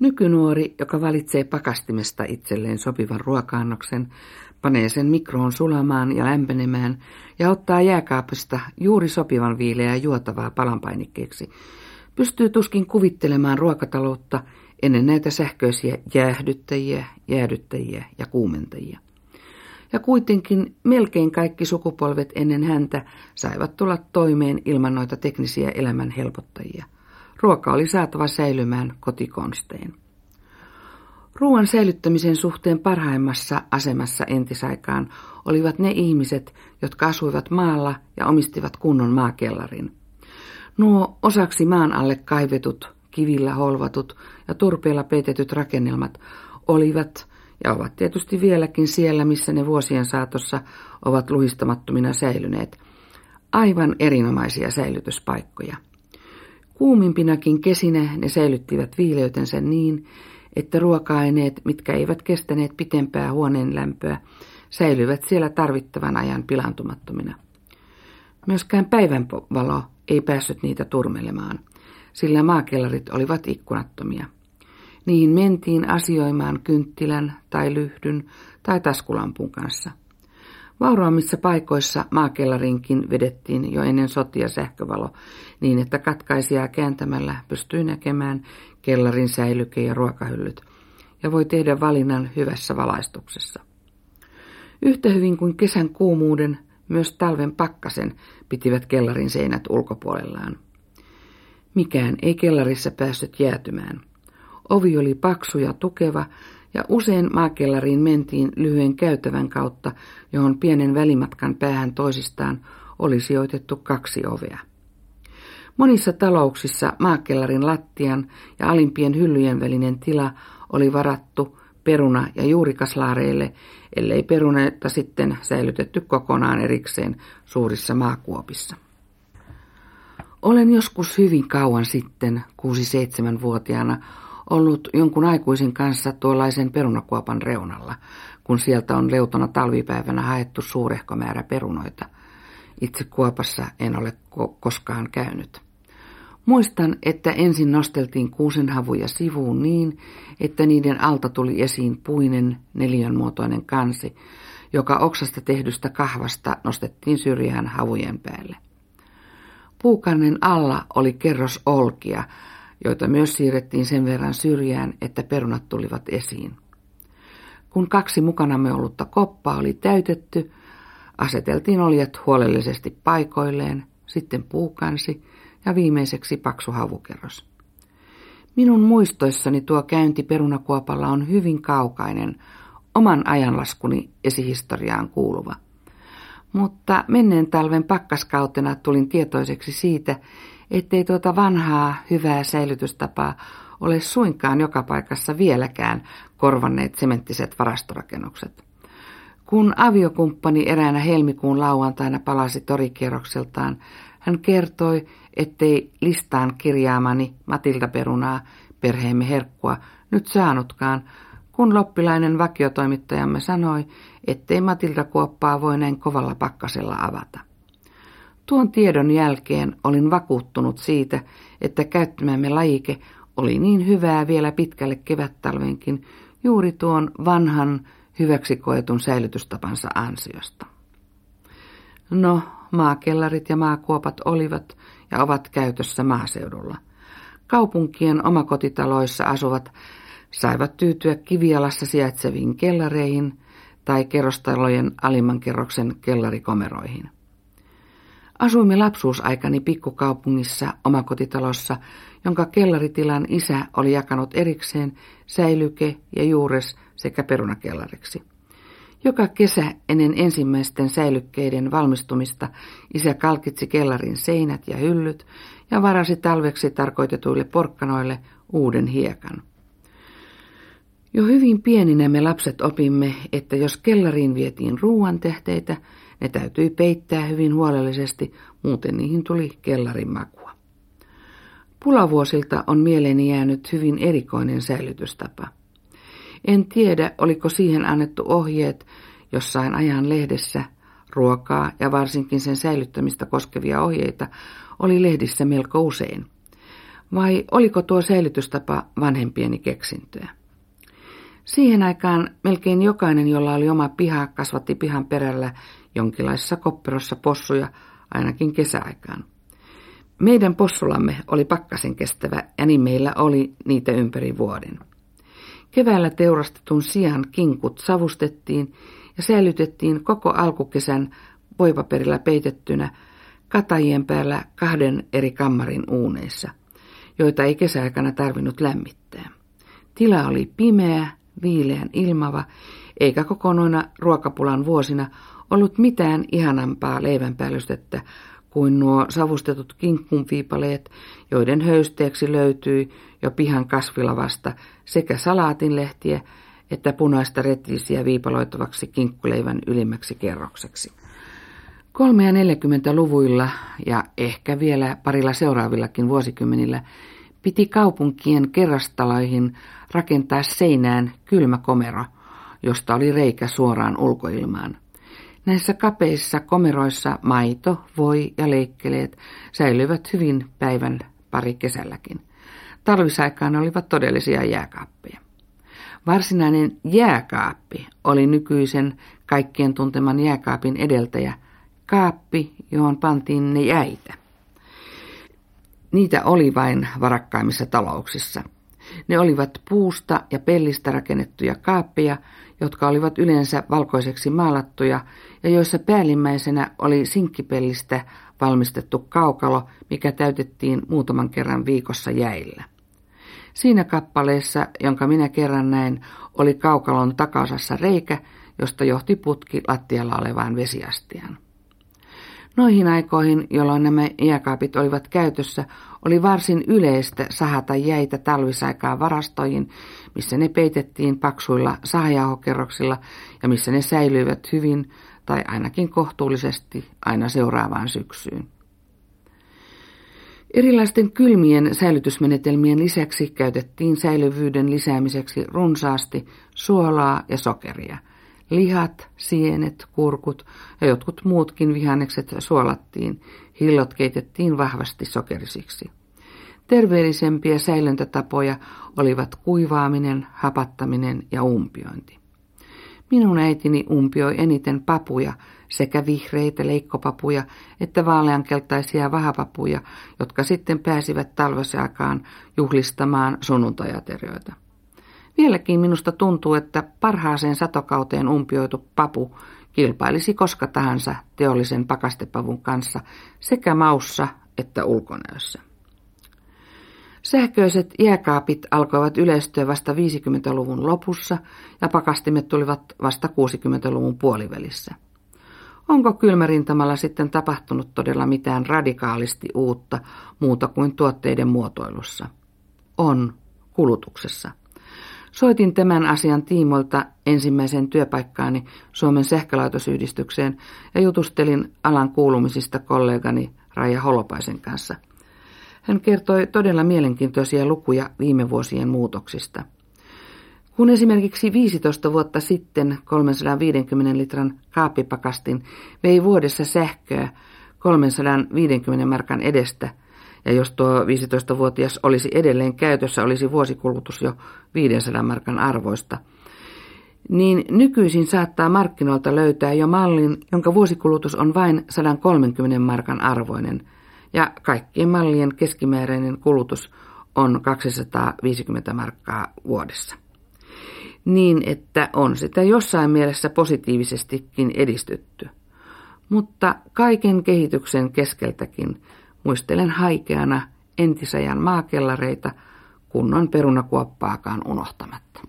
Nykynuori, joka valitsee pakastimesta itselleen sopivan ruokaannoksen, panee sen mikroon sulamaan ja lämpenemään ja ottaa jääkaapista juuri sopivan viileää juotavaa palanpainikkeeksi, pystyy tuskin kuvittelemaan ruokataloutta ennen näitä sähköisiä jäähdyttäjiä, jäädyttäjiä ja kuumentajia. Ja kuitenkin melkein kaikki sukupolvet ennen häntä saivat tulla toimeen ilman noita teknisiä elämän helpottajia. Ruoka oli saatava säilymään kotikonstein. Ruoan säilyttämisen suhteen parhaimmassa asemassa entisaikaan olivat ne ihmiset, jotka asuivat maalla ja omistivat kunnon maakellarin. Nuo osaksi maan alle kaivetut, kivillä holvatut ja turpeella peitetyt rakennelmat olivat ja ovat tietysti vieläkin siellä, missä ne vuosien saatossa ovat luhistamattomina säilyneet. Aivan erinomaisia säilytyspaikkoja. Kuumimpinakin kesinä ne säilyttivät viileytensä niin, että ruoka-aineet, mitkä eivät kestäneet pitempää huoneen lämpöä, säilyvät siellä tarvittavan ajan pilantumattomina. Myöskään päivänvalo ei päässyt niitä turmelemaan, sillä maakellarit olivat ikkunattomia. Niihin mentiin asioimaan kynttilän tai lyhdyn tai taskulampun kanssa. Vauraammissa paikoissa maakellarinkin vedettiin jo ennen sotia sähkövalo niin, että katkaisijaa kääntämällä pystyi näkemään kellarin säilyke ja ruokahyllyt ja voi tehdä valinnan hyvässä valaistuksessa. Yhtä hyvin kuin kesän kuumuuden, myös talven pakkasen pitivät kellarin seinät ulkopuolellaan. Mikään ei kellarissa päässyt jäätymään. Ovi oli paksu ja tukeva, ja usein maakellariin mentiin lyhyen käytävän kautta, johon pienen välimatkan päähän toisistaan oli sijoitettu kaksi ovea. Monissa talouksissa maakellarin lattian ja alimpien hyllyjen välinen tila oli varattu peruna- ja juurikaslaareille, ellei peruneita sitten säilytetty kokonaan erikseen suurissa maakuopissa. Olen joskus hyvin kauan sitten, 6-7-vuotiaana, ollut jonkun aikuisen kanssa tuollaisen perunakuopan reunalla, kun sieltä on leutona talvipäivänä haettu suurehko määrä perunoita. Itse kuopassa en ole ko- koskaan käynyt. Muistan, että ensin nosteltiin kuusenhavuja sivuun niin, että niiden alta tuli esiin puinen neliönmuotoinen kansi, joka oksasta tehdystä kahvasta nostettiin syrjään havujen päälle. Puukannen alla oli kerros olkia, joita myös siirrettiin sen verran syrjään, että perunat tulivat esiin. Kun kaksi mukanamme ollutta koppaa oli täytetty, aseteltiin oljat huolellisesti paikoilleen, sitten puukansi ja viimeiseksi paksu havukerros. Minun muistoissani tuo käynti perunakuopalla on hyvin kaukainen, oman ajanlaskuni esihistoriaan kuuluva. Mutta menneen talven pakkaskautena tulin tietoiseksi siitä, ettei tuota vanhaa hyvää säilytystapaa ole suinkaan joka paikassa vieläkään korvanneet sementtiset varastorakennukset. Kun aviokumppani eräänä helmikuun lauantaina palasi torikierrokseltaan, hän kertoi, ettei listaan kirjaamani Matilda Perunaa, perheemme herkkua, nyt saanutkaan, kun loppilainen vakiotoimittajamme sanoi, ettei Matilda Kuoppaa voi kovalla pakkasella avata. Tuon tiedon jälkeen olin vakuuttunut siitä, että käyttämämme lajike oli niin hyvää vielä pitkälle kevättalvenkin juuri tuon vanhan hyväksi koetun säilytystapansa ansiosta. No, maakellarit ja maakuopat olivat ja ovat käytössä maaseudulla. Kaupunkien omakotitaloissa asuvat saivat tyytyä kivialassa sijaitseviin kellareihin tai kerrostalojen alimman kerroksen kellarikomeroihin. Asuimme lapsuusaikani pikkukaupungissa omakotitalossa, jonka kellaritilan isä oli jakanut erikseen säilyke ja juures sekä perunakellariksi. Joka kesä ennen ensimmäisten säilykkeiden valmistumista isä kalkitsi kellarin seinät ja hyllyt ja varasi talveksi tarkoitetuille porkkanoille uuden hiekan. Jo hyvin pieninä me lapset opimme, että jos kellariin vietiin ruuantehteitä, ne täytyi peittää hyvin huolellisesti, muuten niihin tuli kellarin makua. Pulavuosilta on mieleeni jäänyt hyvin erikoinen säilytystapa. En tiedä, oliko siihen annettu ohjeet jossain ajan lehdessä. Ruokaa ja varsinkin sen säilyttämistä koskevia ohjeita oli lehdissä melko usein. Vai oliko tuo säilytystapa vanhempieni keksintöä? Siihen aikaan melkein jokainen, jolla oli oma piha, kasvatti pihan perällä jonkinlaisessa kopperossa possuja ainakin kesäaikaan. Meidän possulamme oli pakkasen kestävä ja niin meillä oli niitä ympäri vuoden. Keväällä teurastetun sian kinkut savustettiin ja säilytettiin koko alkukesän voipaperillä peitettynä katajien päällä kahden eri kammarin uuneissa, joita ei kesäaikana tarvinnut lämmittää. Tila oli pimeä, viileän ilmava, eikä koko noina ruokapulan vuosina ollut mitään ihanampaa leivänpäällystettä kuin nuo savustetut kinkkunviipaleet, joiden höysteeksi löytyi jo pihan kasvilavasta sekä salaatinlehtiä että punaista retisiä viipaloitavaksi kinkkuleivän ylimmäksi kerrokseksi. 3- ja 40-luvuilla ja ehkä vielä parilla seuraavillakin vuosikymmenillä piti kaupunkien kerrastaloihin rakentaa seinään kylmä komero, josta oli reikä suoraan ulkoilmaan. Näissä kapeissa komeroissa maito, voi ja leikkeleet säilyivät hyvin päivän pari kesälläkin. Talvisaikaan olivat todellisia jääkaappeja. Varsinainen jääkaappi oli nykyisen kaikkien tunteman jääkaapin edeltäjä, kaappi, johon pantiin ne jäitä. Niitä oli vain varakkaimmissa talouksissa. Ne olivat puusta ja pellistä rakennettuja kaappeja, jotka olivat yleensä valkoiseksi maalattuja ja joissa päällimmäisenä oli sinkkipellistä valmistettu kaukalo, mikä täytettiin muutaman kerran viikossa jäillä. Siinä kappaleessa, jonka minä kerran näin, oli kaukalon takaosassa reikä, josta johti putki lattialla olevaan vesiastiaan. Noihin aikoihin, jolloin nämä jääkaapit olivat käytössä, oli varsin yleistä sahata jäitä talvisaikaa varastoihin, missä ne peitettiin paksuilla sahajauhokerroksilla ja missä ne säilyivät hyvin tai ainakin kohtuullisesti aina seuraavaan syksyyn. Erilaisten kylmien säilytysmenetelmien lisäksi käytettiin säilyvyyden lisäämiseksi runsaasti suolaa ja sokeria. Lihat, sienet, kurkut ja jotkut muutkin vihannekset suolattiin, hillot keitettiin vahvasti sokerisiksi. Terveellisempiä säilöntätapoja olivat kuivaaminen, hapattaminen ja umpiointi. Minun äitini umpioi eniten papuja, sekä vihreitä leikkopapuja että vaaleankeltaisia vahapapuja, jotka sitten pääsivät talvesaikaan juhlistamaan sunnuntajaterioita. Vieläkin minusta tuntuu, että parhaaseen satokauteen umpioitu papu kilpailisi koska tahansa teollisen pakastepavun kanssa sekä maussa että ulkonäössä. Sähköiset jääkaapit alkoivat yleistyä vasta 50-luvun lopussa ja pakastimet tulivat vasta 60-luvun puolivälissä. Onko kylmärintamalla sitten tapahtunut todella mitään radikaalisti uutta muuta kuin tuotteiden muotoilussa? On kulutuksessa. Soitin tämän asian tiimoilta ensimmäisen työpaikkaani Suomen sähkölaitosyhdistykseen ja jutustelin alan kuulumisista kollegani Raija Holopaisen kanssa – hän kertoi todella mielenkiintoisia lukuja viime vuosien muutoksista. Kun esimerkiksi 15 vuotta sitten 350 litran kaappipakastin vei vuodessa sähköä 350 markan edestä, ja jos tuo 15-vuotias olisi edelleen käytössä, olisi vuosikulutus jo 500 markan arvoista, niin nykyisin saattaa markkinoilta löytää jo mallin, jonka vuosikulutus on vain 130 markan arvoinen – ja kaikkien mallien keskimääräinen kulutus on 250 markkaa vuodessa. Niin, että on sitä jossain mielessä positiivisestikin edistytty. Mutta kaiken kehityksen keskeltäkin muistelen haikeana entisajan maakellareita kunnon perunakuoppaakaan unohtamatta.